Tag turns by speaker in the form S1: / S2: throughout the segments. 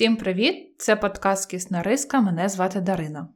S1: Всім привіт! Це подкаст Кісна Риска. Мене звати Дарина.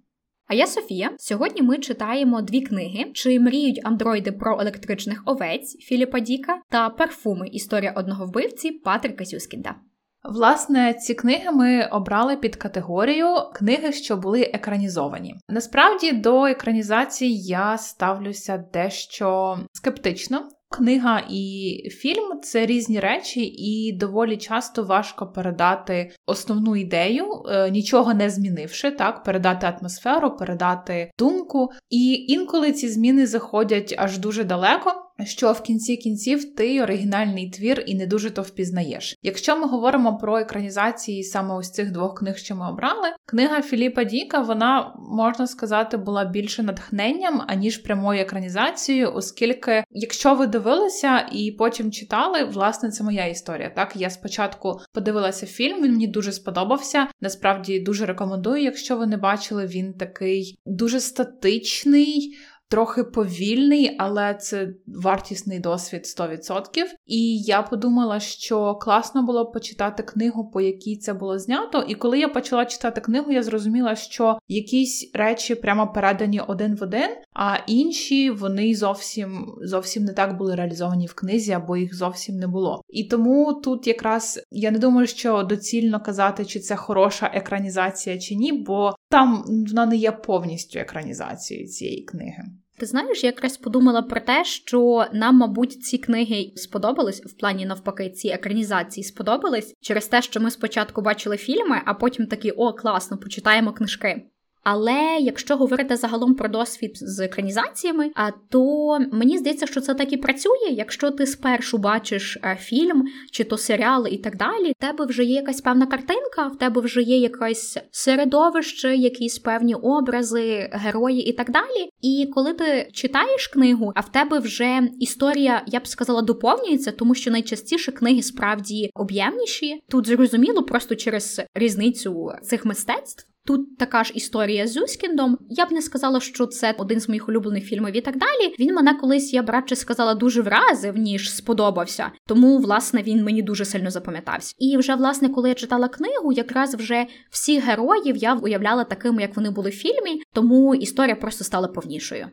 S2: А я Софія. Сьогодні ми читаємо дві книги: Чи мріють андроїди про електричних овець Філіпа Діка та Парфуми. Історія одного вбивці Патрика Сюскінда.
S1: Власне, ці книги ми обрали під категорію книги, що були екранізовані. Насправді до екранізації я ставлюся дещо скептично. Книга і фільм це різні речі, і доволі часто важко передати основну ідею, е, нічого не змінивши, так передати атмосферу, передати думку. І інколи ці зміни заходять аж дуже далеко що в кінці кінців ти оригінальний твір і не дуже то впізнаєш. Якщо ми говоримо про екранізації саме ось цих двох книг, що ми обрали, книга Філіпа Діка, вона можна сказати, була більше натхненням, аніж прямою екранізацією, оскільки, якщо ви дивилися і потім читали, власне, це моя історія. Так, я спочатку подивилася фільм, він мені дуже сподобався. Насправді дуже рекомендую, якщо ви не бачили, він такий дуже статичний трохи повільний, але це вартісний досвід 100%. І я подумала, що класно було почитати книгу, по якій це було знято. І коли я почала читати книгу, я зрозуміла, що якісь речі прямо передані один в один, а інші вони зовсім зовсім не так були реалізовані в книзі, або їх зовсім не було. І тому тут якраз я не думаю, що доцільно казати, чи це хороша екранізація чи ні, бо там вона не є повністю екранізацією цієї книги.
S2: Ти знаєш, я якраз подумала про те, що нам, мабуть, ці книги сподобались в плані навпаки, ці екранізації сподобались через те, що ми спочатку бачили фільми, а потім такі о, класно, почитаємо книжки. Але якщо говорити загалом про досвід з екранізаціями, то мені здається, що це так і працює. Якщо ти спершу бачиш е, фільм чи то серіали і так далі, в тебе вже є якась певна картинка, в тебе вже є якесь середовище, якісь певні образи, герої і так далі. І коли ти читаєш книгу, а в тебе вже історія, я б сказала, доповнюється, тому що найчастіше книги справді об'ємніші. Тут зрозуміло, просто через різницю цих мистецтв. Тут така ж історія з Юскіндом. Я б не сказала, що це один з моїх улюблених фільмів і так далі. Він мене колись, я б радше сказала, дуже вразив, ніж сподобався. Тому, власне, він мені дуже сильно запам'ятався. І вже, власне, коли я читала книгу, якраз вже всіх героїв я уявляла такими, як вони були в фільмі, тому історія просто стала повнішою.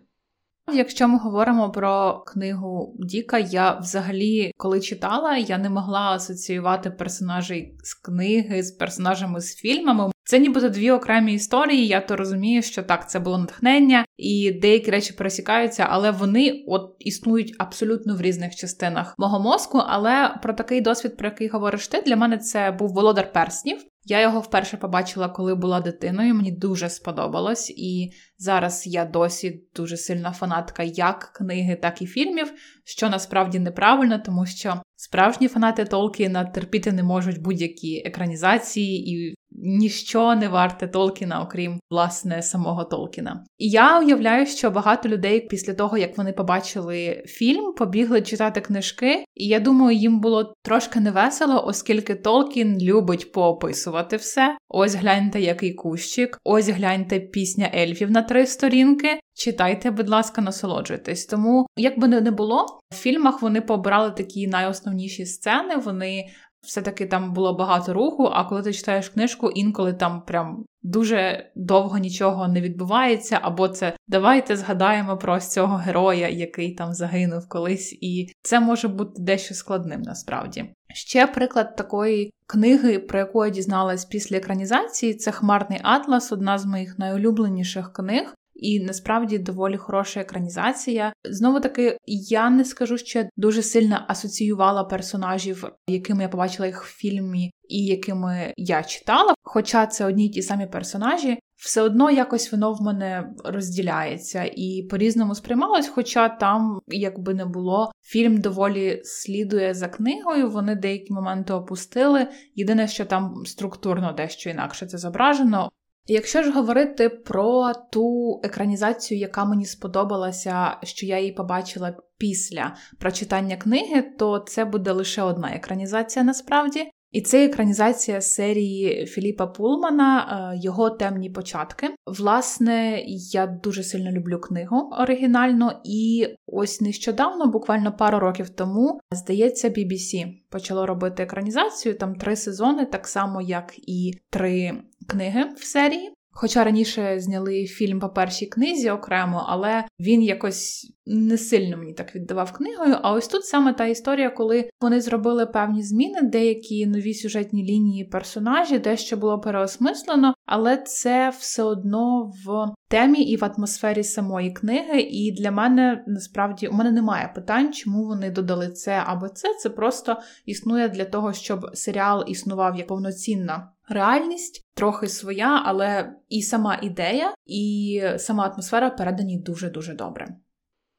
S1: Якщо ми говоримо про книгу Діка, я взагалі, коли читала, я не могла асоціювати персонажей з книги з персонажами з фільмами. Це нібито дві окремі історії. Я то розумію, що так, це було натхнення, і деякі речі пересікаються, але вони от існують абсолютно в різних частинах мого мозку. Але про такий досвід, про який говориш ти, для мене це був володар перснів. Я його вперше побачила, коли була дитиною. Мені дуже сподобалось, і зараз я досі дуже сильна фанатка як книги, так і фільмів, що насправді неправильно, тому що справжні фанати Толкіна терпіти не можуть будь-які екранізації і ніщо не варте Толкіна, окрім власне самого Толкіна. І я уявляю, що багато людей після того, як вони побачили фільм, побігли читати книжки, і я думаю, їм було трошки невесело, оскільки Толкін любить поописувати все. Ось гляньте, який кущик, ось гляньте пісня ельфів на три сторінки. Читайте, будь ласка, насолоджуйтесь. Тому, як би не було, в фільмах вони побрали такі найосновніші сцени. Вони все-таки там було багато руху, а коли ти читаєш книжку, інколи там прям дуже довго нічого не відбувається, або це давайте згадаємо про цього героя, який там загинув колись, і це може бути дещо складним насправді. Ще приклад такої книги, про яку я дізналась після екранізації, це Хмарний Атлас, одна з моїх найулюбленіших книг і насправді доволі хороша екранізація. Знову таки, я не скажу, що я дуже сильно асоціювала персонажів, якими я побачила їх в фільмі, і якими я читала. Хоча це одні й ті самі персонажі. Все одно якось воно в мене розділяється і по-різному сприймалось, хоча там, якби не було, фільм доволі слідує за книгою, вони деякі моменти опустили. Єдине, що там структурно дещо інакше це зображено. Якщо ж говорити про ту екранізацію, яка мені сподобалася, що я її побачила після прочитання книги, то це буде лише одна екранізація насправді. І це екранізація серії Філіпа Пулмана, е, його темні початки. Власне, я дуже сильно люблю книгу оригінально, і ось нещодавно, буквально пару років тому, здається, BBC почало робити екранізацію. Там три сезони, так само як і три книги в серії. Хоча раніше зняли фільм по першій книзі окремо, але він якось не сильно мені так віддавав книгою. А ось тут саме та історія, коли вони зробили певні зміни, деякі нові сюжетні лінії персонажі, дещо було переосмислено, але це все одно в темі і в атмосфері самої книги. І для мене насправді у мене немає питань, чому вони додали це або це. Це просто існує для того, щоб серіал існував як повноцінна реальність, трохи своя, але і сама ідея, і сама атмосфера передані дуже дуже добре.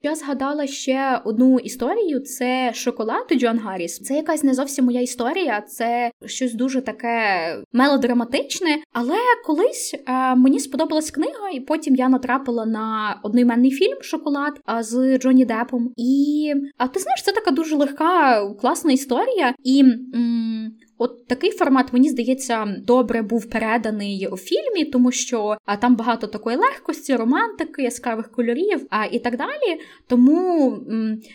S2: Я згадала ще одну історію: це шоколад Джон Гарріс. Це якась не зовсім моя історія, це щось дуже таке мелодраматичне. Але колись е, мені сподобалась книга, і потім я натрапила на одноіменний фільм Шоколад е, з Джонні Депом. І а ти знаєш, це така дуже легка, класна історія. І м- От такий формат, мені здається, добре був переданий у фільмі, тому що там багато такої легкості, романтики, яскравих кольорів а, і так далі. Тому,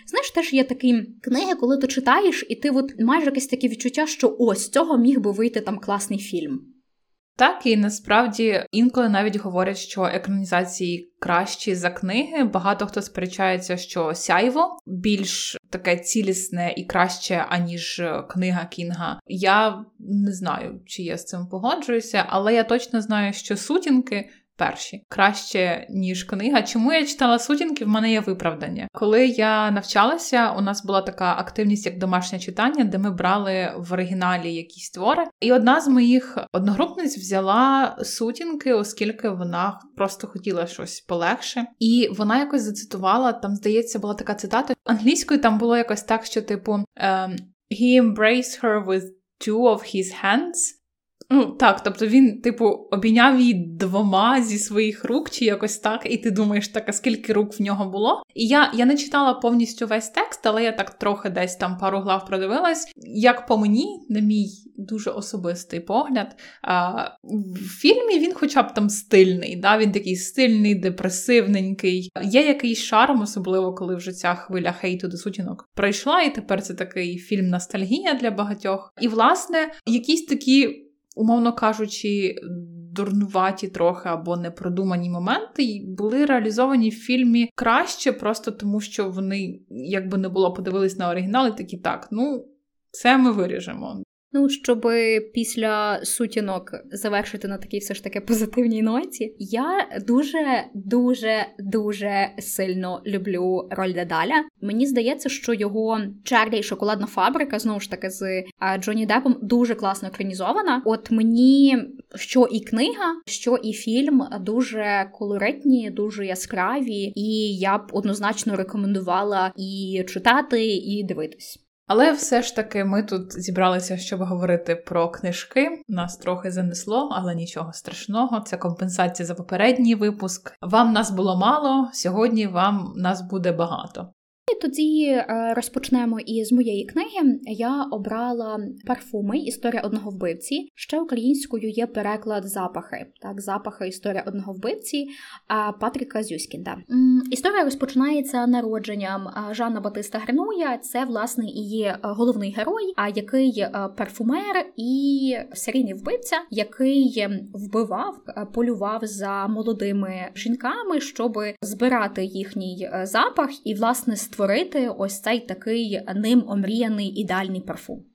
S2: знаєш, теж є такі книги, коли ти читаєш, і ти от маєш якесь таке відчуття, що ось з цього міг би вийти там класний фільм.
S1: Так, і насправді інколи навіть говорять, що екранізації кращі за книги. Багато хто сперечається, що сяйво більш таке цілісне і краще, аніж книга Кінга. Я не знаю, чи я з цим погоджуюся, але я точно знаю, що сутінки перші краще ніж книга. Чому я читала сутінки? В мене є виправдання. Коли я навчалася, у нас була така активність, як домашнє читання, де ми брали в оригіналі якісь твори. І одна з моїх одногрупниць взяла сутінки, оскільки вона просто хотіла щось полегше. І вона якось зацитувала. Там, здається, була така цитата англійською. Там було якось так, що типу um, he embraced her with two of his hands. Ну, так, тобто він, типу, обійняв її двома зі своїх рук, чи якось так, і ти думаєш, так, а скільки рук в нього було. І я я не читала повністю весь текст, але я так трохи десь там пару глав продивилась. Як по мені, на мій дуже особистий погляд, а, в фільмі він хоча б там стильний. да, Він такий стильний, депресивненький. Є якийсь шарм, особливо коли вже ця хвиля хейту до сутінок пройшла, і тепер це такий фільм ностальгія для багатьох. І, власне, якісь такі умовно кажучи, дурнуваті трохи або непродумані моменти були реалізовані в фільмі краще, просто тому що вони, якби не було, подивились на оригінал, і такі так, ну. Це ми виріжемо.
S2: Ну, щоб після сутінок завершити на такій все ж таки позитивній ноті, я дуже дуже дуже сильно люблю роль Дедаля. Мені здається, що його Чарлі і шоколадна фабрика знову ж таки з Джонні Депом дуже класно екранізована. От мені що і книга, що і фільм дуже колоритні, дуже яскраві, і я б однозначно рекомендувала і читати, і дивитись.
S1: Але все ж таки ми тут зібралися, щоб говорити про книжки. Нас трохи занесло, але нічого страшного. Це компенсація за попередній випуск. Вам нас було мало, сьогодні вам нас буде багато.
S2: І тоді е, розпочнемо із моєї книги. Я обрала парфуми Історія одного вбивці. Ще українською є переклад запахи. Так, запахи історія одного вбивці Патріка Зюськінда. Історія розпочинається народженням Жанна Батиста Гринуя. Це власне і є головний герой, а який е, парфумер і серійний вбивця, який вбивав, е, полював за молодими жінками, щоб збирати їхній запах і власне створити ось цей такий ним омріяний ідеальний парфум.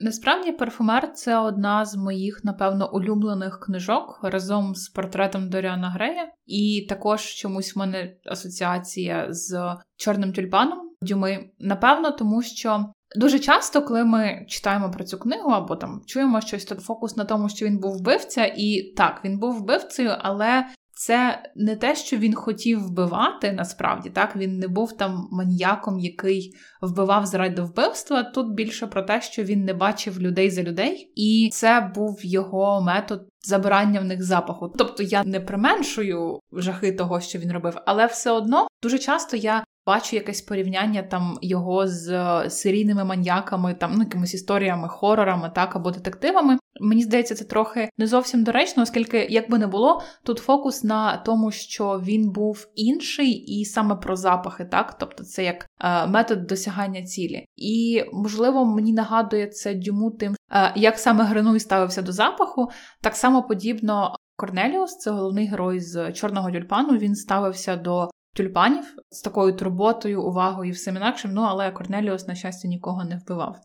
S1: Насправді, парфумер це одна з моїх, напевно, улюблених книжок разом з портретом Доріана Грея, і також чомусь в мене асоціація з чорним тюльпаном Дюми. Напевно, тому що дуже часто, коли ми читаємо про цю книгу або там чуємо щось, то фокус на тому, що він був вбивця, і так, він був вбивцею, але це не те, що він хотів вбивати, насправді так він не був там маніяком, який вбивав заради вбивства. Тут більше про те, що він не бачив людей за людей, і це був його метод забирання в них запаху. Тобто я не применшую жахи того, що він робив, але все одно дуже часто я бачу якесь порівняння там його з серійними маньяками, там ну якимись історіями, хорорами, так або детективами. Мені здається, це трохи не зовсім доречно, оскільки, як би не було, тут фокус на тому, що він був інший, і саме про запахи, так, тобто це як е, метод досягання цілі. І можливо, мені нагадує це дюму тим, е, як саме Гринуй ставився до запаху, так само подібно. Корнеліус, це головний герой з чорного тюльпану. Він ставився до тюльпанів з такою турботою, увагою всім інакшим. Ну але Корнеліус, на щастя, нікого не вбивав.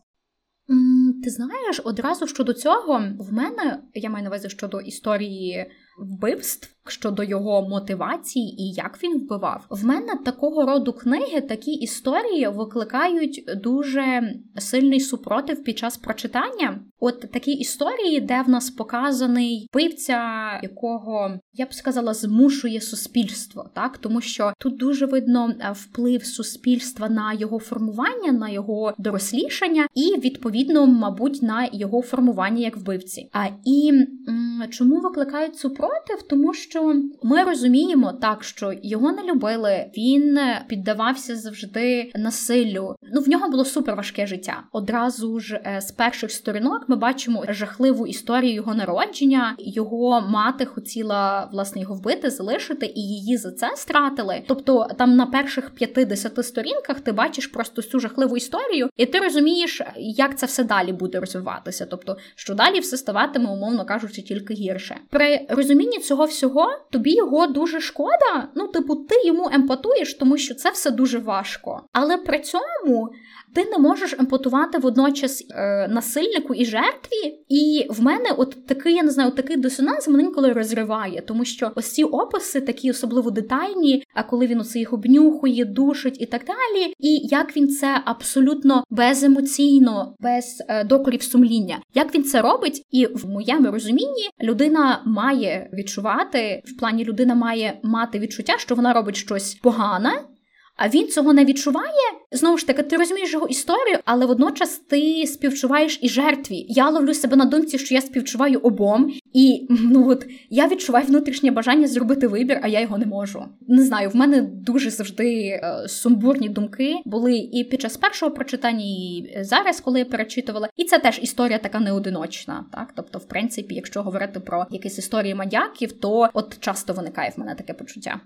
S2: Ти знаєш, одразу щодо цього, в мене я маю на увазі щодо історії вбивств щодо його мотивації і як він вбивав. В мене такого роду книги, такі історії викликають дуже сильний супротив під час прочитання. От такі історії, де в нас показаний вбивця, якого я б сказала, змушує суспільство, так тому що тут дуже видно е, вплив суспільства на його формування, на його дорослішання, і відповідно, мабуть, на його формування як вбивці. А і м- чому викликають супротив? Тому що що ми розуміємо так, що його не любили, він піддавався завжди насиллю. Ну в нього було супер важке життя. Одразу ж е, з перших сторінок ми бачимо жахливу історію його народження. Його мати хотіла власне його вбити, залишити, і її за це стратили. Тобто, там на перших 50 сторінках ти бачиш просто цю жахливу історію, і ти розумієш, як це все далі буде розвиватися. Тобто, що далі все ставатиме, умовно кажучи, тільки гірше. При розумінні цього всього тобі його дуже шкода. Ну, типу, ти йому емпатуєш, тому що це все дуже важко. Але при цьому ти не можеш емпатувати водночас е, насильнику і жертві. І в мене от такий, я не знаю, такий дисонанс мене інколи розриває, тому що ось ці описи такі особливо детальні, а коли він оце їх обнюхує, душить і так далі. І як він це абсолютно беземоційно, без е, докорів сумління, як він це робить, і в моєму розумінні людина має відчувати в плані людина має мати відчуття, що вона робить щось погане а він цього не відчуває. Знову ж таки, ти розумієш його історію, але водночас ти співчуваєш і жертві. Я ловлю себе на думці, що я співчуваю обом, і ну от я відчуваю внутрішнє бажання зробити вибір, а я його не можу. Не знаю, в мене дуже завжди е, сумбурні думки були і під час першого прочитання, і зараз, коли я перечитувала. І це теж історія така неодиночна. Так, тобто, в принципі, якщо говорити про якісь історії маньяків, то от часто виникає в мене таке почуття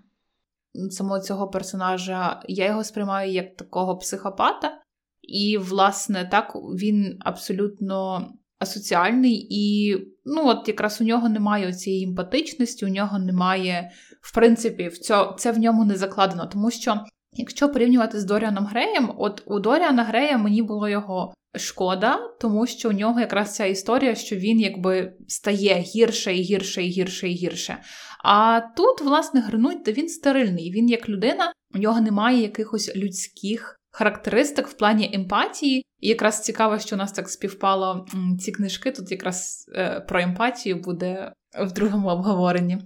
S1: самого цього персонажа, я його сприймаю як такого психопата, і, власне, так він абсолютно асоціальний, і ну, от якраз у нього немає цієї емпатичності, у нього немає, в принципі, в цьо, це в ньому не закладено, тому що. Якщо порівнювати з Доріаном Греєм, от у Доріана Грея мені було його шкода, тому що у нього якраз ця історія, що він якби стає гірше і гірше і гірше і гірше. А тут, власне, Гринуть, він стерильний. Він як людина, у нього немає якихось людських характеристик в плані емпатії. І якраз цікаво, що у нас так співпало ці книжки. Тут якраз е, про емпатію буде в другому обговоренні.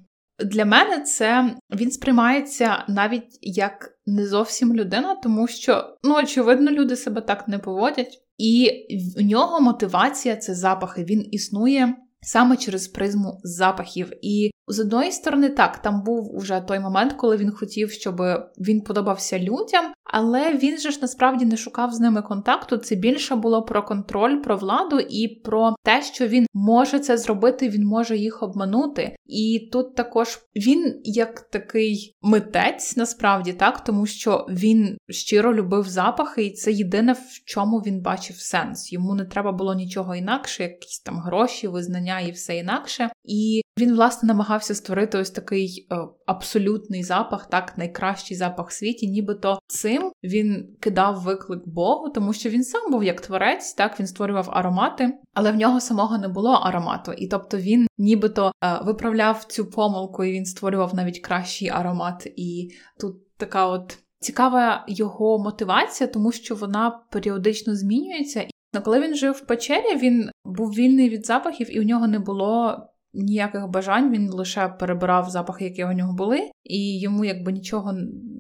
S1: Для мене це він сприймається навіть як не зовсім людина, тому що, ну, очевидно, люди себе так не поводять. І в нього мотивація це запахи. Він існує саме через призму запахів. І з одної сторони, так, там був уже той момент, коли він хотів, щоб він подобався людям, але він же ж насправді не шукав з ними контакту. Це більше було про контроль, про владу і про те, що він може це зробити, він може їх обманути. І тут також він як такий митець, насправді так, тому що він щиро любив запахи, і це єдине, в чому він бачив сенс. Йому не треба було нічого інакше, якісь там гроші, визнання і все інакше. І він, власне, намагався створити ось такий е, абсолютний запах, так, найкращий запах в світі, нібито цим він кидав виклик Богу, тому що він сам був як творець, так він створював аромати, але в нього самого не було аромату. І тобто він нібито е, виправляв цю помилку, і він створював навіть кращий аромат. І тут така от. Цікава його мотивація, тому що вона періодично змінюється. Коли він жив в печері, він був вільний від запахів, і у нього не було ніяких бажань, він лише перебирав запахи, які у нього були, і йому якби нічого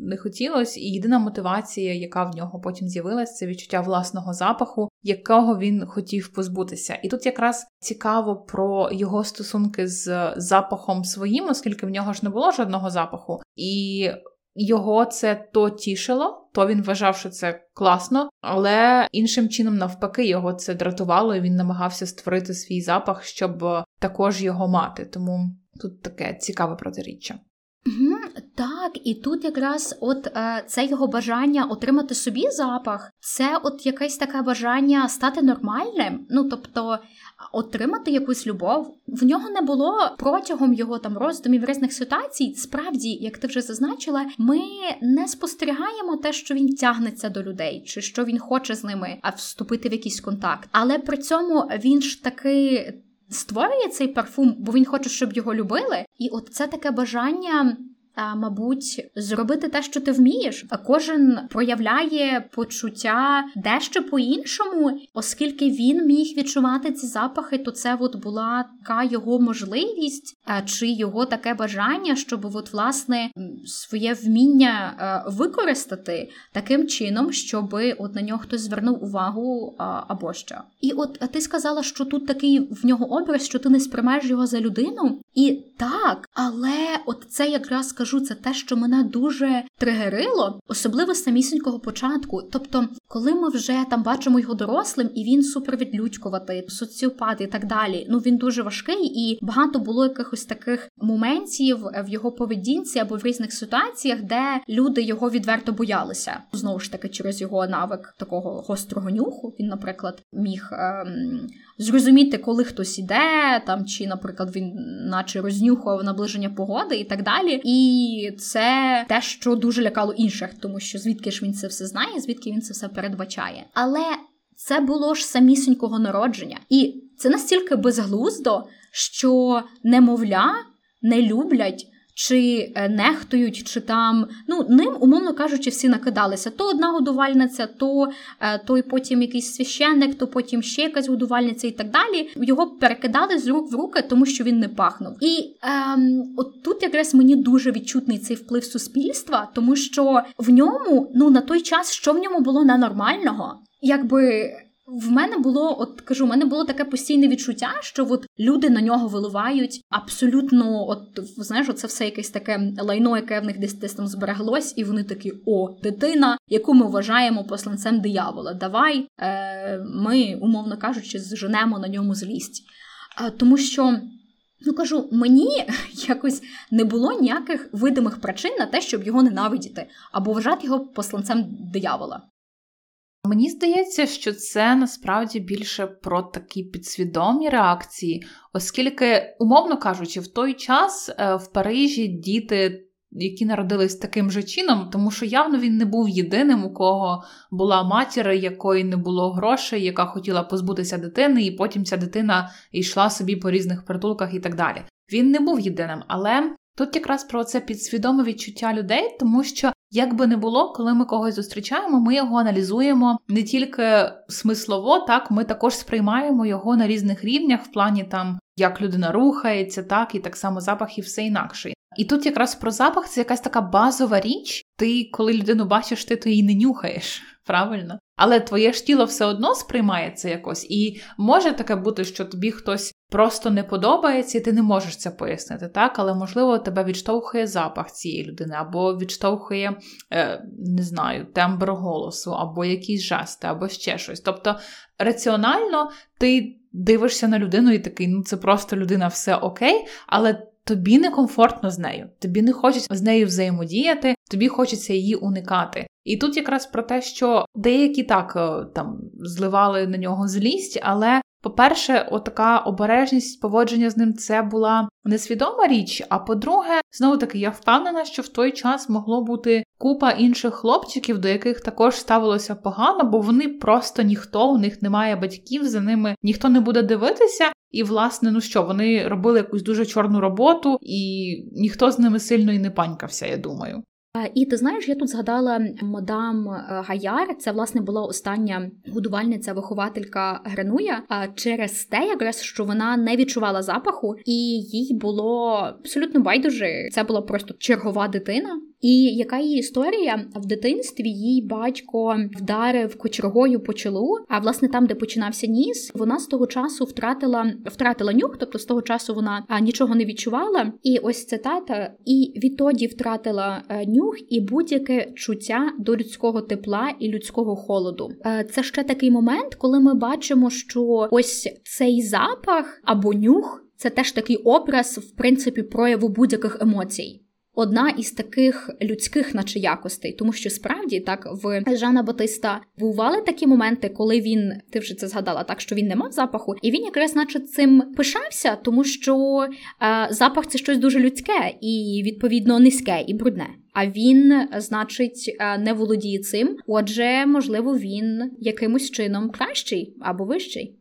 S1: не хотілося. І єдина мотивація, яка в нього потім з'явилася, це відчуття власного запаху, якого він хотів позбутися. І тут якраз цікаво про його стосунки з запахом своїм, оскільки в нього ж не було жодного запаху. І його це то тішило, то він вважав, що це класно, але іншим чином, навпаки, його це дратувало, і він намагався створити свій запах, щоб також його мати. Тому тут таке цікаве протиріччя.
S2: Угу, Так, і тут якраз от е, це його бажання отримати собі запах, це от якесь таке бажання стати нормальним. Ну тобто отримати якусь любов. В нього не було протягом його там роздумів різних ситуацій. Справді, як ти вже зазначила, ми не спостерігаємо те, що він тягнеться до людей, чи що він хоче з ними вступити в якийсь контакт. Але при цьому він ж таки створює цей парфум, бо він хоче, щоб його любили. І от це таке бажання мабуть, зробити те, що ти вмієш. А кожен проявляє почуття дещо по-іншому, оскільки він міг відчувати ці запахи, то це от була така його можливість, чи його таке бажання, щоб от, власне своє вміння використати таким чином, щоб от на нього хтось звернув увагу або що. І от ти сказала, що тут такий в нього образ, що ти не сприймаєш його за людину, і так, але от це якраз кажу, це те, що мене дуже тригерило, особливо з самісінького початку. Тобто, коли ми вже там бачимо його дорослим, і він супервідлюдькуватий, соціопат і так далі. Ну він дуже важкий, і багато було якихось таких моментів в його поведінці або в різних ситуаціях, де люди його відверто боялися. Знову ж таки, через його навик такого гострого нюху. Він, наприклад, міг ем, зрозуміти, коли хтось іде, там чи, наприклад, він наче рознюхував наближення погоди і так далі. І це те, що дуже лякало інших, тому що звідки ж він це все знає, звідки він це все передбачає. Але це було ж самісінького народження, і це настільки безглуздо, що немовля не люблять чи е, нехтують, чи там ну ним, умовно кажучи, всі накидалися. То одна годувальниця, то е, той потім якийсь священник, то потім ще якась годувальниця і так далі. Його перекидали з рук в руки, тому що він не пахнув. І ем, от тут якраз мені дуже відчутний цей вплив суспільства, тому що в ньому, ну на той час, що в ньому було ненормального, якби. В мене було, от кажу, в мене було таке постійне відчуття, що от люди на нього виливають абсолютно, от знаєш, це все якесь таке лайно, яке в них десь десь там збереглось, і вони такі: о, дитина, яку ми вважаємо посланцем диявола. Давай е, ми, умовно кажучи, зженемо на ньому злість. А, Тому що. Ну кажу, мені якось не було ніяких видимих причин на те, щоб його ненавидіти або вважати його посланцем диявола.
S1: Мені здається, що це насправді більше про такі підсвідомі реакції, оскільки, умовно кажучи, в той час е, в Парижі діти. Які народились таким же чином, тому що явно він не був єдиним, у кого була матір, якої не було грошей, яка хотіла позбутися дитини, і потім ця дитина йшла собі по різних притулках і так далі. Він не був єдиним, але тут якраз про це підсвідоме відчуття людей, тому що як би не було, коли ми когось зустрічаємо, ми його аналізуємо не тільки смислово, так ми також сприймаємо його на різних рівнях, в плані там як людина рухається, так і так само запах і все інакше. І тут якраз про запах це якась така базова річ. Ти, коли людину бачиш, ти то її не нюхаєш, правильно? Але твоє ж тіло все одно сприймає це якось, і може таке бути, що тобі хтось просто не подобається, і ти не можеш це пояснити, так? Але можливо тебе відштовхує запах цієї людини, або відштовхує, е, не знаю, тембр голосу, або якісь жести, або ще щось. Тобто раціонально ти дивишся на людину і такий, ну це просто людина, все окей, але. Тобі некомфортно з нею, тобі не хочеться з нею взаємодіяти, тобі хочеться її уникати. І тут якраз про те, що деякі так е, там зливали на нього злість, але по-перше, отака обережність поводження з ним це була несвідома річ. А по-друге, знову таки, я впевнена, що в той час могло бути купа інших хлопчиків, до яких також ставилося погано, бо вони просто ніхто, у них немає батьків, за ними ніхто не буде дивитися. І, власне, ну що, вони робили якусь дуже чорну роботу, і ніхто з ними сильно і не панькався, я думаю.
S2: І ти знаєш, я тут згадала мадам е, Гаяр. Це власне була остання годувальниця, вихователька Гренуя, А через те, якраз що вона не відчувала запаху, і їй було абсолютно байдуже. Це була просто чергова дитина. І яка її історія в дитинстві їй батько вдарив кочергою по чолу. А власне там, де починався ніс, вона з того часу втратила втратила нюх, тобто з того часу вона а, нічого не відчувала. І ось цитата, і відтоді втратила а, е, нюх і будь-яке чуття до людського тепла і людського холоду. А, е, це ще такий момент, коли ми бачимо, що ось цей запах або нюх. Це теж такий образ, в принципі, прояву будь-яких емоцій одна із таких людських, наче якостей, тому що справді так в Жана Батиста бували такі моменти, коли він ти вже це згадала, так що він не мав запаху, і він якраз, наче, цим пишався, тому що е, запах це щось дуже людське і відповідно низьке і брудне. А він, значить, е, не володіє цим. Отже, можливо, він якимось чином кращий або вищий.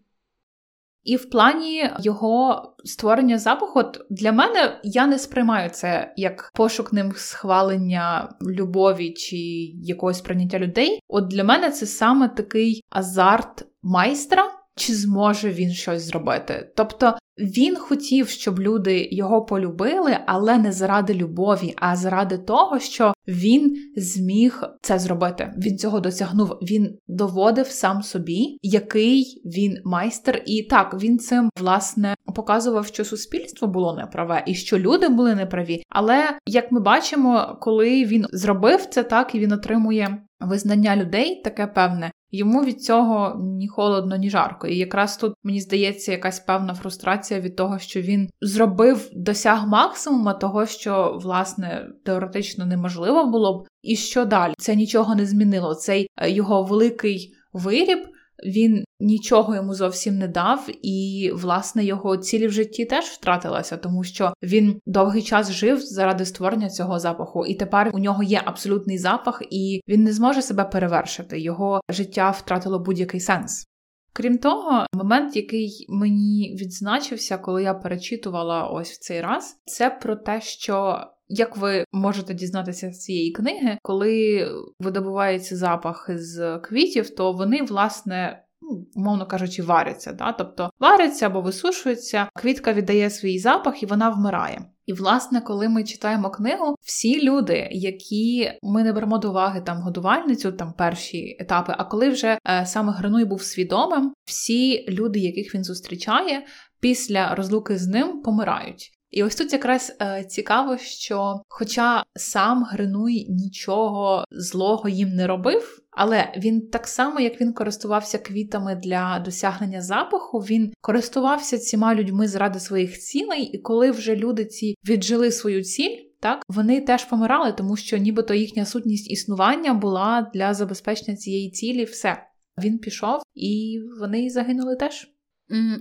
S1: І в плані його створення запаху, от для мене я не сприймаю це як пошук ним схвалення любові чи якогось прийняття людей. От для мене це саме такий азарт майстра, чи зможе він щось зробити. Тобто він хотів, щоб люди його полюбили, але не заради любові, а заради того, що він зміг це зробити. Він цього досягнув. Він доводив сам собі, який він майстер, і так він цим власне показував, що суспільство було неправе і що люди були неправі. Але як ми бачимо, коли він зробив це так і він отримує визнання людей, таке певне, Йому від цього ні холодно, ні жарко. І якраз тут мені здається якась певна фрустрація від того, що він зробив досяг максимума того, що власне теоретично неможливо було б. І що далі? Це нічого не змінило. Цей е, його великий виріб він нічого йому зовсім не дав, і власне його цілі в житті теж втратилася, тому що він довгий час жив заради створення цього запаху, і тепер у нього є абсолютний запах, і він не зможе себе перевершити. Його життя втратило будь-який сенс. Крім того, момент, який мені відзначився, коли я перечитувала ось в цей раз, це про те, що як ви можете дізнатися з цієї книги, коли видобувається запах з квітів, то вони, власне, ну, умовно кажучи, варяться. Да? Тобто варяться або висушуються, квітка віддає свій запах і вона вмирає. І, власне, коли ми читаємо книгу, всі люди, які ми не беремо до уваги там годувальницю, там перші етапи, а коли вже е, саме Грануй був свідомим, всі люди, яких він зустрічає, після розлуки з ним помирають. І ось тут якраз е, цікаво, що, хоча сам Гринуй нічого злого їм не робив, але він так само, як він користувався квітами для досягнення запаху, він користувався цими людьми заради своїх цілей, і коли вже люди ці віджили свою ціль. Так, вони теж помирали, тому що нібито їхня сутність існування була для забезпечення цієї цілі. Все він пішов, і вони загинули теж.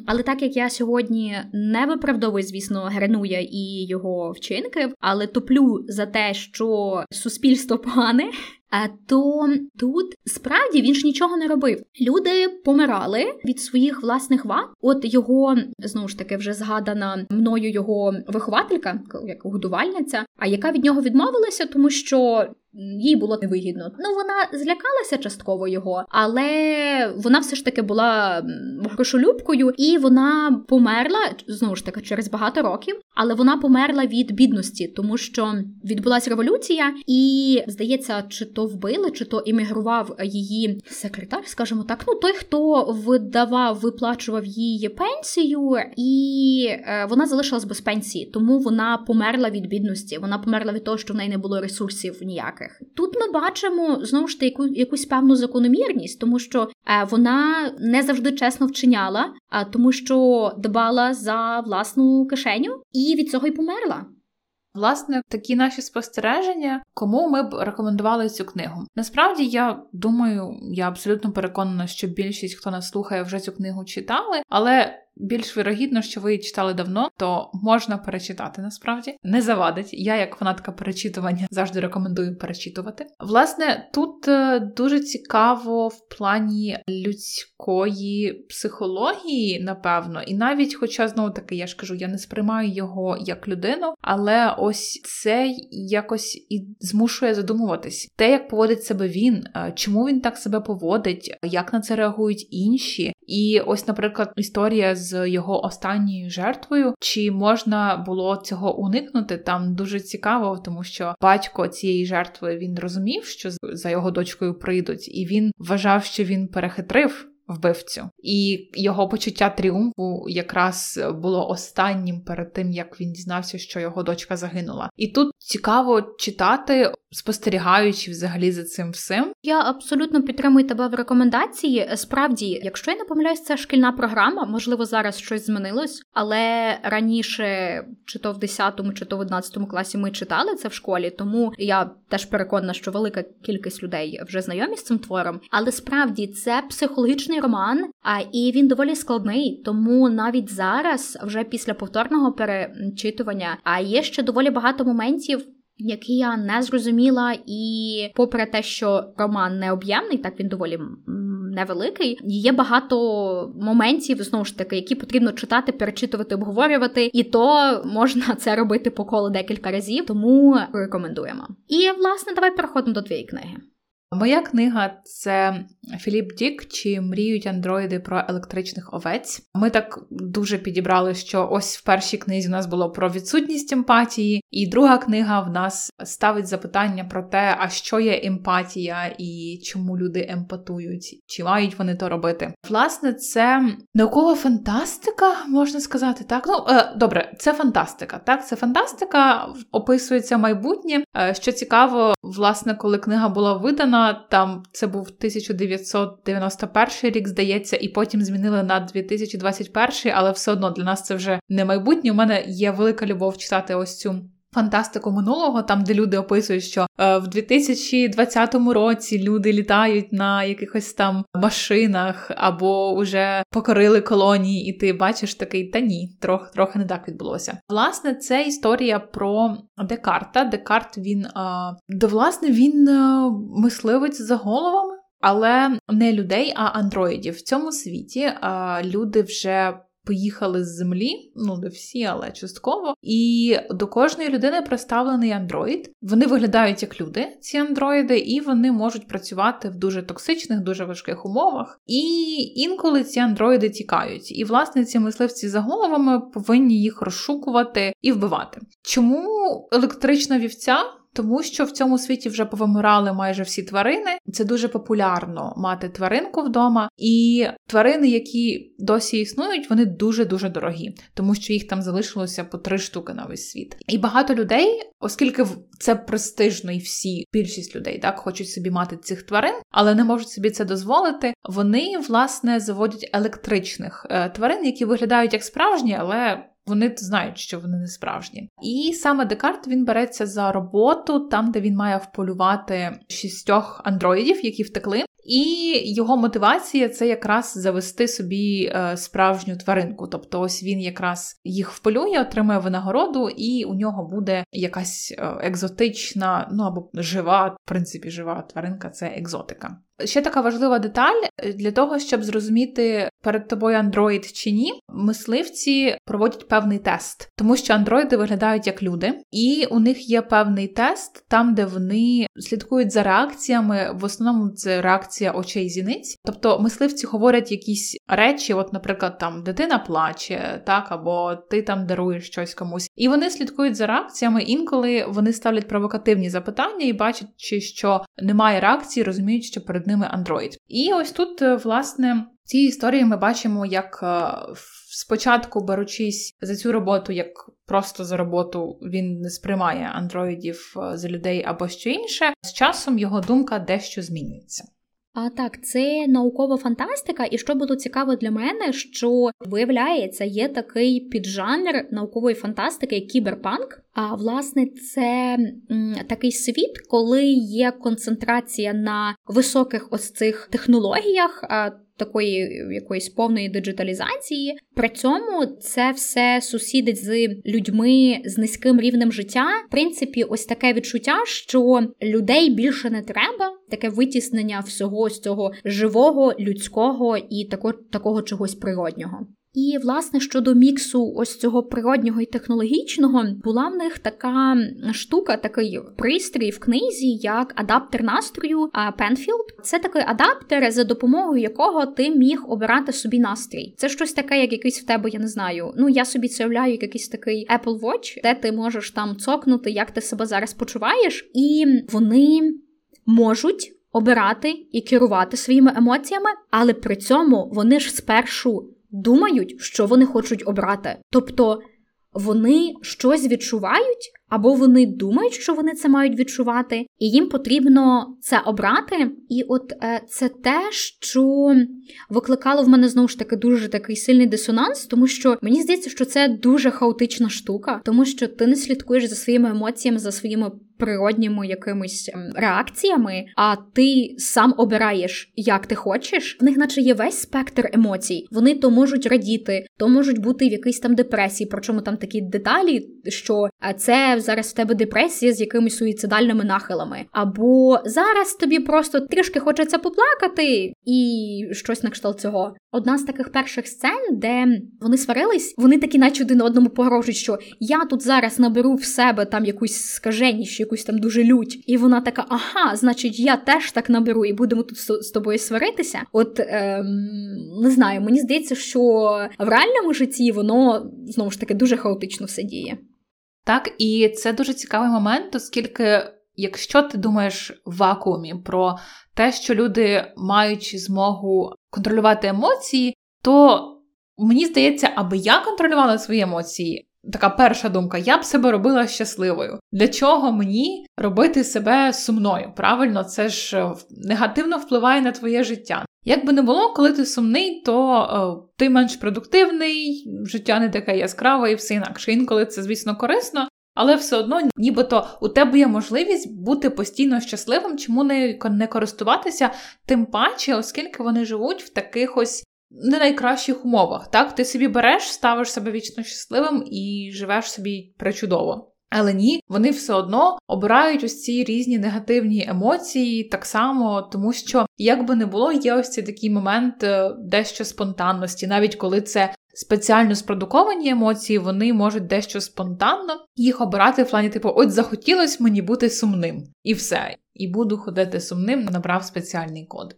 S2: Але так як я сьогодні не виправдовую, звісно, Гренуя і його вчинки, але топлю за те, що суспільство погане, то тут справді він ж нічого не робив. Люди помирали від своїх власних вад. От його знову ж таки вже згадана мною його вихователька, як годувальниця, а яка від нього відмовилася, тому що їй було невигідно. Ну вона злякалася частково його, але вона все ж таки була грошолюбкою, і вона померла знову ж таки через багато років. Але вона померла від бідності, тому що відбулася революція, і здається, чи то вбили, чи то іммігрував її секретар, скажімо так. Ну той, хто видавав, виплачував її пенсію, і е, вона залишилась без пенсії, тому вона померла від бідності. Вона померла від того, що в неї не було ресурсів ніяких. Тут ми бачимо знову ж таки якусь певну закономірність, тому що е, вона не завжди чесно вчиняла, а тому, що дбала за власну кишеню. І від цього й померла.
S1: Власне, такі наші спостереження, кому ми б рекомендували цю книгу. Насправді, я думаю, я абсолютно переконана, що більшість, хто нас слухає, вже цю книгу читали, але більш вирогідно, що ви її читали давно, то можна перечитати насправді. Не завадить. Я, як фанатка перечитування, завжди рекомендую перечитувати. Власне, тут е, дуже цікаво в плані людської психології, напевно, і навіть, хоча знову таки, я ж кажу, я не сприймаю його як людину, але ось це якось і змушує задумуватись те, як поводить себе він, е, чому він так себе поводить, як на це реагують інші. І ось, наприклад, історія з з його останньою жертвою. Чи можна було цього уникнути? Там дуже цікаво, тому що батько цієї жертви він розумів, що за його дочкою прийдуть, і він вважав, що він перехитрив вбивцю. І його почуття тріумфу якраз було останнім перед тим, як він дізнався, що його дочка загинула. І тут цікаво читати, спостерігаючи взагалі за цим всім.
S2: Я абсолютно підтримую тебе в рекомендації. Справді, якщо я не помиляюсь, це шкільна програма, можливо, зараз щось змінилось, але раніше, чи то в 10 чи то в 11 класі ми читали це в школі, тому я теж переконана, що велика кількість людей вже знайомі з цим твором. Але справді це психологічний роман, а і він доволі складний, тому навіть зараз, вже після повторного перечитування, а є ще доволі багато моментів які я не зрозуміла, і попри те, що роман не об'ємний, так він доволі невеликий. Є багато моментів, знову ж таки, які потрібно читати, перечитувати, обговорювати, і то можна це робити по колу декілька разів, тому рекомендуємо. І власне, давай переходимо до твоєї книги.
S1: Моя книга це Філіп Дік чи мріють андроїди про електричних овець. Ми так дуже підібрали, що ось в першій книзі у нас було про відсутність емпатії, і друга книга в нас ставить запитання про те, а що є емпатія і чому люди емпатують, чи мають вони то робити. Власне, це наукова фантастика, можна сказати, так. Ну е, добре, це фантастика. Так, це фантастика, описується майбутнє. Е, що цікаво, власне, коли книга була видана, там це був 1900 1991 рік, здається, і потім змінили на 2021, але все одно для нас це вже не майбутнє. У мене є велика любов читати ось цю. Фантастику минулого, там, де люди описують, що е, в 2020 році люди літають на якихось там машинах або вже покорили колонії, і ти бачиш такий, та ні, трохи трохи не так відбулося. Власне, це історія про Декарта. Декарт він, е, де власне він е, мисливець за головами але не людей, а андроїдів. В цьому світі а, люди вже. Поїхали з землі, ну не всі, але частково. І до кожної людини представлений андроїд. Вони виглядають як люди, ці андроїди, і вони можуть працювати в дуже токсичних, дуже важких умовах. І інколи ці андроїди тікають. І власне ці мисливці за головами повинні їх розшукувати і вбивати. Чому електрична вівця? Тому що в цьому світі вже повимирали майже всі тварини. Це дуже популярно мати тваринку вдома, і тварини, які досі існують, вони дуже дуже дорогі, тому що їх там залишилося по три штуки на весь світ. І багато людей, оскільки це престижно, і всі більшість людей так хочуть собі мати цих тварин, але не можуть собі це дозволити. Вони власне заводять електричних е, тварин, які виглядають як справжні, але вони знають, що вони не справжні. І саме Декарт він береться за роботу там, де він має вполювати шістьох андроїдів, які втекли. І його мотивація це якраз завести собі е, справжню тваринку. Тобто, ось він якраз їх вполює, отримує винагороду, і у нього буде якась е, екзотична, ну або жива, в принципі, жива тваринка це екзотика. Ще така важлива деталь для того, щоб зрозуміти перед тобою андроїд чи ні, мисливці проводять певний тест, тому що андроїди виглядають як люди, і у них є певний тест, там де вони слідкують за реакціями. В основному це реакція очей зіниць. Тобто мисливці говорять якісь речі, от, наприклад, там дитина плаче, так або ти там даруєш щось комусь, і вони слідкують за реакціями. Інколи вони ставлять провокативні запитання і бачачи, що немає реакції, розуміють, що перед ними андроїд. І ось тут, е, власне, в цій історії ми бачимо, як е, спочатку беручись за цю роботу, як просто за роботу він не сприймає андроїдів е, за людей або що інше. З часом його думка дещо змінюється.
S2: А так, це наукова фантастика, і що було цікаво для мене, що виявляється, є такий піджанр наукової фантастики, як кіберпанк. А власне, це такий світ, коли є концентрація на високих ось цих технологіях. Такої якоїсь повної диджиталізації. При цьому це все сусідить з людьми з низьким рівнем життя. В принципі, ось таке відчуття, що людей більше не треба, таке витіснення всього з цього живого, людського і такого, такого чогось природнього. І, власне, щодо міксу ось цього природнього і технологічного, була в них така штука, такий пристрій в книзі, як адаптер настрою Penfield. Це такий адаптер, за допомогою якого ти міг обирати собі настрій. Це щось таке, як якийсь в тебе, я не знаю. Ну я собі це уявляю, як якийсь такий Apple Watch, де ти можеш там цокнути, як ти себе зараз почуваєш, і вони можуть. Обирати і керувати своїми емоціями, але при цьому вони ж спершу думають, що вони хочуть обрати. Тобто вони щось відчувають, або вони думають, що вони це мають відчувати, і їм потрібно це обрати. І от е, це те, що викликало в мене знову ж таки дуже такий сильний дисонанс, тому що мені здається, що це дуже хаотична штука, тому що ти не слідкуєш за своїми емоціями, за своїми природніми якимись ем, реакціями, а ти сам обираєш, як ти хочеш. В них, наче є весь спектр емоцій. Вони то можуть радіти, то можуть бути в якійсь там депресії. Причому там такі деталі, що це зараз в тебе депресія з якимись суїцидальними нахилами, або зараз тобі просто трішки хочеться поплакати, і щось на кшталт цього. Одна з таких перших сцен, де вони сварились, вони такі, наче один одному погрожують, що я тут зараз наберу в себе там якусь скаженість, якусь там дуже лють, і вона така: ага, значить, я теж так наберу, і будемо тут з тобою сваритися. От ем, не знаю, мені здається, що в реальному житті воно знову ж таки дуже хаотично все діє.
S1: Так, і це дуже цікавий момент, оскільки, якщо ти думаєш в вакуумі про те, що люди мають змогу контролювати емоції, то мені здається, аби я контролювала свої емоції. Така перша думка, я б себе робила щасливою. Для чого мені робити себе сумною? Правильно, це ж е, негативно впливає на твоє життя. Як би не було, коли ти сумний, то е, ти менш продуктивний, життя не таке яскраве і все інакше. Інколи це, звісно, корисно, але все одно, нібито у тебе є можливість бути постійно щасливим, чому не, не користуватися, тим паче, оскільки вони живуть в таких ось не найкращих умовах. Так, ти собі береш, ставиш себе вічно щасливим і живеш собі причудово. Але ні, вони все одно обирають ось ці різні негативні емоції, так само, тому що, як би не було, є ось цей такий момент е, дещо спонтанності, навіть коли це спеціально спродуковані емоції, вони можуть дещо спонтанно їх обирати в плані, типу, от захотілось мені бути сумним, і все. І буду ходити сумним, набрав спеціальний код.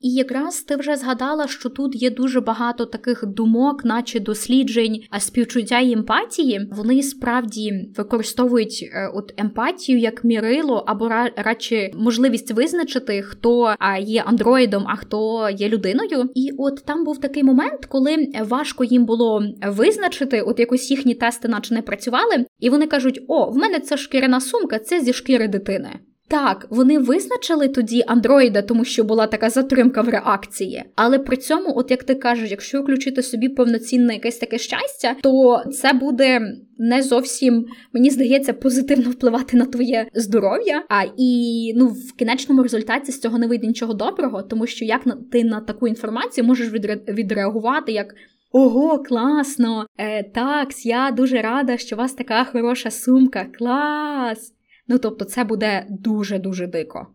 S2: І якраз ти вже згадала, що тут є дуже багато таких думок, наче досліджень, а співчуття і емпатії. Вони справді використовують е, от емпатію як мірило, або радше можливість визначити, хто є андроїдом, а хто є людиною. І от там був такий момент, коли важко їм було визначити, от якось їхні тести, наче не працювали, і вони кажуть: О, в мене це шкіряна сумка, це зі шкіри дитини. Так, вони визначили тоді андроїда, тому що була така затримка в реакції. Але при цьому, от як ти кажеш, якщо включити собі повноцінне якесь таке щастя, то це буде не зовсім, мені здається, позитивно впливати на твоє здоров'я. А і ну в кінечному результаті з цього не вийде нічого доброго, тому що як ти на таку інформацію можеш відреагувати як. Ого, класно! Е, Так, я дуже рада, що у вас така хороша сумка. Клас! Ну тобто, це буде дуже-дуже дико.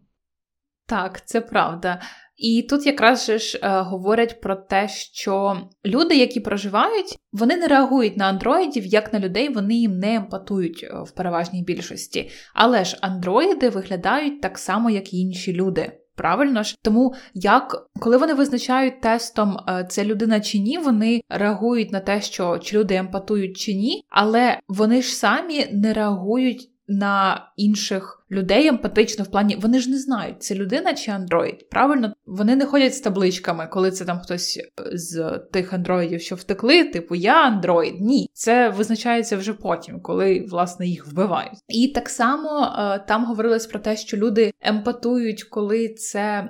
S1: Так, це правда. І тут якраз ж е, говорять про те, що люди, які проживають, вони не реагують на андроїдів як на людей, вони їм не емпатують е, в переважній більшості. Але ж андроїди виглядають так само, як і інші люди. Правильно ж, тому як коли вони визначають тестом, е, це людина чи ні, вони реагують на те, що чи люди емпатують чи ні, але вони ж самі не реагують на інших людей емпатично в плані, вони ж не знають, це людина чи андроїд. Правильно, вони не ходять з табличками, коли це там хтось е, з тих андроїдів, що втекли, типу я андроїд. Ні, це визначається вже потім, коли власне їх вбивають. І так само е, там говорилось про те, що люди емпатують, коли це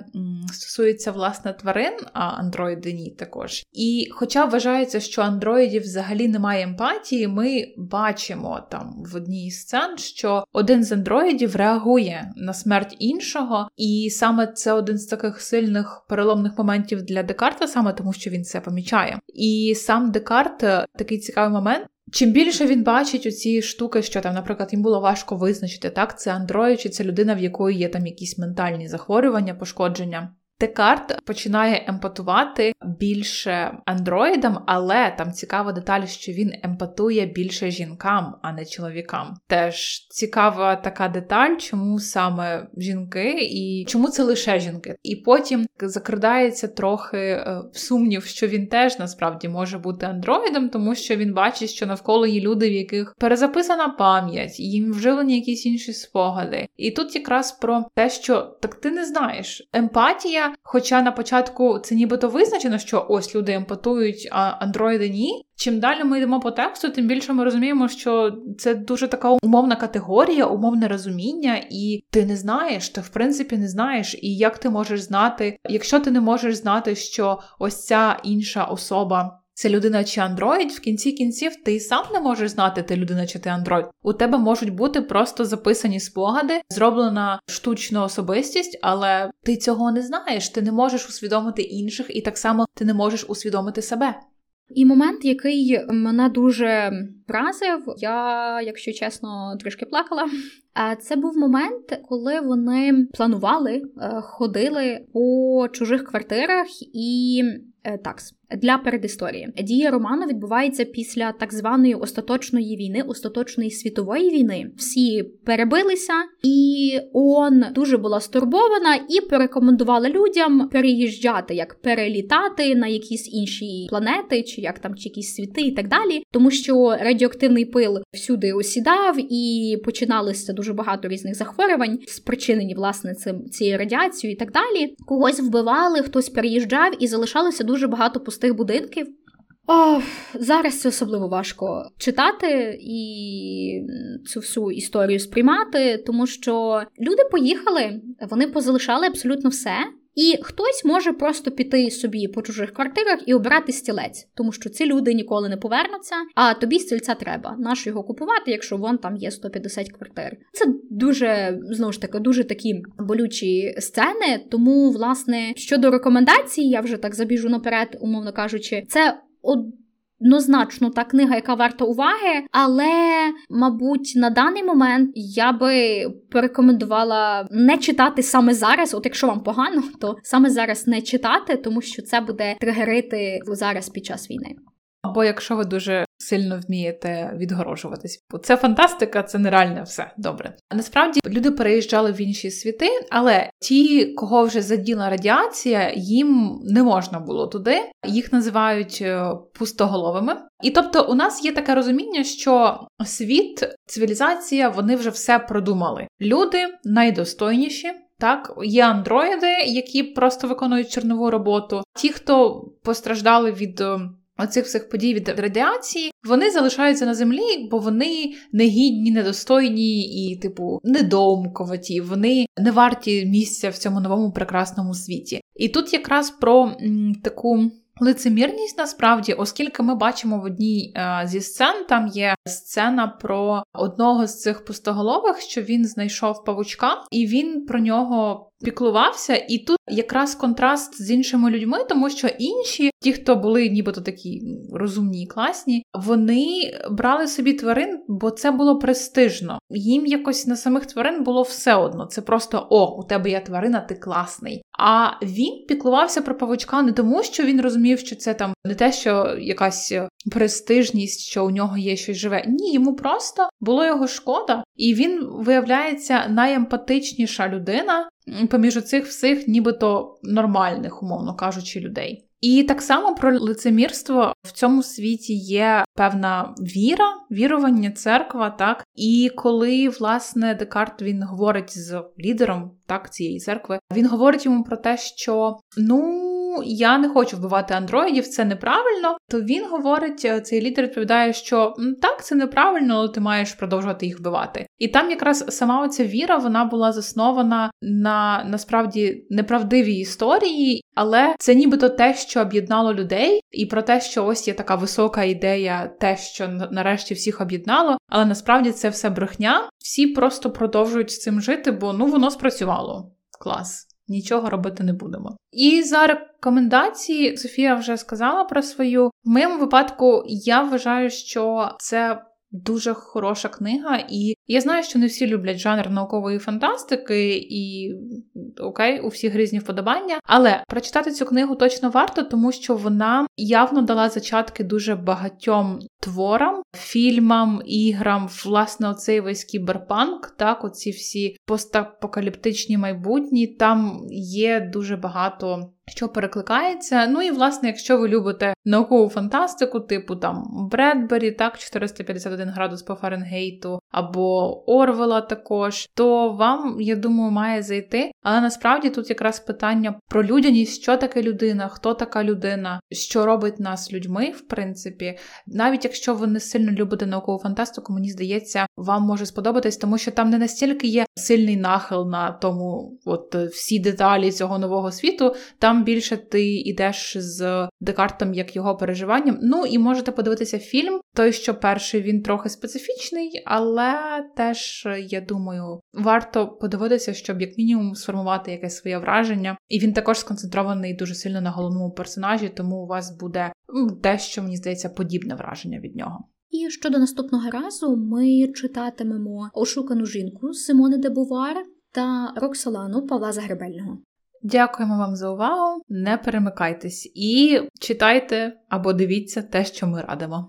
S1: стосується власне тварин, а андроїди ні також. І хоча вважається, що андроїдів взагалі немає емпатії, ми бачимо там в одній із сцен, що один з андроїдів реагує реагує на смерть іншого, і саме це один з таких сильних переломних моментів для Декарта, саме тому, що він це помічає. І сам Декарт е, такий цікавий момент. Чим більше він бачить оці штуки, що там, наприклад, їм було важко визначити, так, це андроїд чи це людина, в якої є там якісь ментальні захворювання, пошкодження. Декарт починає емпатувати більше андроїдам, але там цікава деталь, що він емпатує більше жінкам, а не чоловікам. Теж цікава така деталь, чому саме жінки і чому це лише жінки. І потім закрадається трохи е, сумнів, що він теж насправді може бути андроїдом, тому що він бачить, що навколо є люди, в яких перезаписана пам'ять, їм вживлені якісь інші спогади. І тут якраз про те, що так ти не знаєш. Емпатія, хоча на початку це нібито визначено, що ось люди емпатують, а андроїди ні. Чим далі ми йдемо по тексту, тим більше ми розуміємо, що це дуже така умовна категорія, умовне розуміння, і ти не знаєш, ти в принципі не знаєш. І як ти можеш знати, якщо ти не можеш знати, що ось ця інша особа. Це людина чи андроїд, в кінці кінців ти і сам не можеш знати, ти людина чи ти андроїд. У тебе можуть бути просто записані спогади, зроблена штучна особистість, але ти цього не знаєш. Ти не можеш усвідомити інших, і так само ти не можеш усвідомити себе.
S2: І момент, який мене дуже вразив, я, якщо чесно, трішки плакала. Це був момент, коли вони планували, е, ходили по чужих квартирах і е, такс. Для передісторії дія роману відбувається після так званої остаточної війни, остаточної світової війни. Всі перебилися, і ООН дуже була стурбована і порекомендувала людям переїжджати, як перелітати на якісь інші планети, чи як там чи якісь світи, і так далі, тому що радіоактивний пил всюди осідав і починалося дуже багато різних захворювань, спричинені власне цим цією радіацією і так далі. Когось вбивали, хтось переїжджав, і залишалося дуже багато пустих будинків. О, Зараз це особливо важко читати і цю всю історію сприймати, тому що люди поїхали, вони позалишали абсолютно все. І хтось може просто піти собі по чужих квартирах і обрати стілець, тому що ці люди ніколи не повернуться. А тобі стільця треба. Нащо його купувати, якщо вон там є 150 квартир? Це дуже знову ж таки дуже такі болючі сцени. Тому, власне, щодо рекомендацій, я вже так забіжу наперед, умовно кажучи, це однозначно та книга, яка варта уваги, але, мабуть, на даний момент я би порекомендувала не читати саме зараз. От якщо вам погано, то саме зараз не читати, тому що це буде тригерити зараз під час війни.
S1: Або якщо ви дуже сильно вмієте відгорожуватись. Це фантастика, це нереальне все добре. Насправді люди переїжджали в інші світи, але ті, кого вже заділа радіація, їм не можна було туди. Їх називають е, пустоголовими. І тобто, у нас є таке розуміння, що світ, цивілізація, вони вже все продумали. Люди найдостойніші. Так, є андроїди, які просто виконують чорнову роботу. Ті, хто постраждали від е, оцих всіх подій від радіації, вони залишаються на землі, бо вони негідні, недостойні і, типу, недоумкуваті, вони не варті місця в цьому новому прекрасному світі. І тут якраз про м, таку. Лицемірність насправді, оскільки ми бачимо в одній е, зі сцен, там є сцена про одного з цих пустоголових, що він знайшов павучка, і він про нього піклувався, і тут якраз контраст з іншими людьми, тому що інші, ті, хто були нібито такі розумні і класні, вони брали собі тварин, бо це було престижно. Їм якось на самих тварин було все одно. Це просто о, у тебе є тварина, ти класний. А він піклувався про павучка не тому, що він розумів, що це там не те, що якась престижність, що у нього є щось живе. Ні, йому просто було його шкода, і він виявляється найемпатичніша людина поміж цих всіх, нібито нормальних, умовно кажучи, людей. І так само про лицемірство в цьому світі є певна віра, вірування, церква, так. І коли власне Декарт він говорить з лідером так цієї церкви, він говорить йому про те, що ну я не хочу вбивати андроїдів, це неправильно. То він говорить, е, цей лідер відповідає, що так, це неправильно, але ти маєш продовжувати їх вбивати. І там якраз сама оця віра вона була заснована на насправді неправдивій історії, але це нібито те, що об'єднало людей, і про те, що ось є така висока ідея, те, що нарешті всіх об'єднало, але насправді це все брехня. Всі просто продовжують з цим жити, бо ну воно спрацювало. Клас нічого робити не будемо. І за рекомендації Софія вже сказала про свою. В моєму випадку я вважаю, що це дуже хороша книга, і я знаю, що не всі люблять жанр наукової фантастики, і окей, у всіх різні вподобання. Але прочитати цю книгу точно варто, тому що вона явно дала зачатки дуже багатьом творам, фільмам, іграм, власне, оцей весь кіберпанк, так, оці всі постапокаліптичні майбутні. Там є дуже багато що перекликається. Ну і, власне, якщо ви любите наукову фантастику, типу там Бредбері, так, 451 градус по Фаренгейту, або Орвела також, то вам, я думаю, має зайти. Але насправді тут якраз питання про людяність, що таке людина, хто така людина, що робить нас людьми, в принципі. Навіть якщо ви не сильно любите наукову фантастику, мені здається, вам може сподобатись, тому що там не настільки є сильний нахил на тому, от всі деталі цього нового світу. Там там більше ти йдеш з Декартом як його переживанням. Ну і можете подивитися фільм. Той, що перший він трохи специфічний, але теж, я думаю, варто подивитися, щоб як мінімум сформувати якесь своє враження. І він також сконцентрований дуже сильно на головному персонажі, тому у вас буде дещо, мені здається, подібне враження від нього.
S2: І щодо наступного разу ми читатимемо ошукану жінку Симони де Бувар та Роксолану Павла Загребельного.
S1: Дякуємо вам за увагу. Не перемикайтесь і читайте або дивіться те, що ми радимо.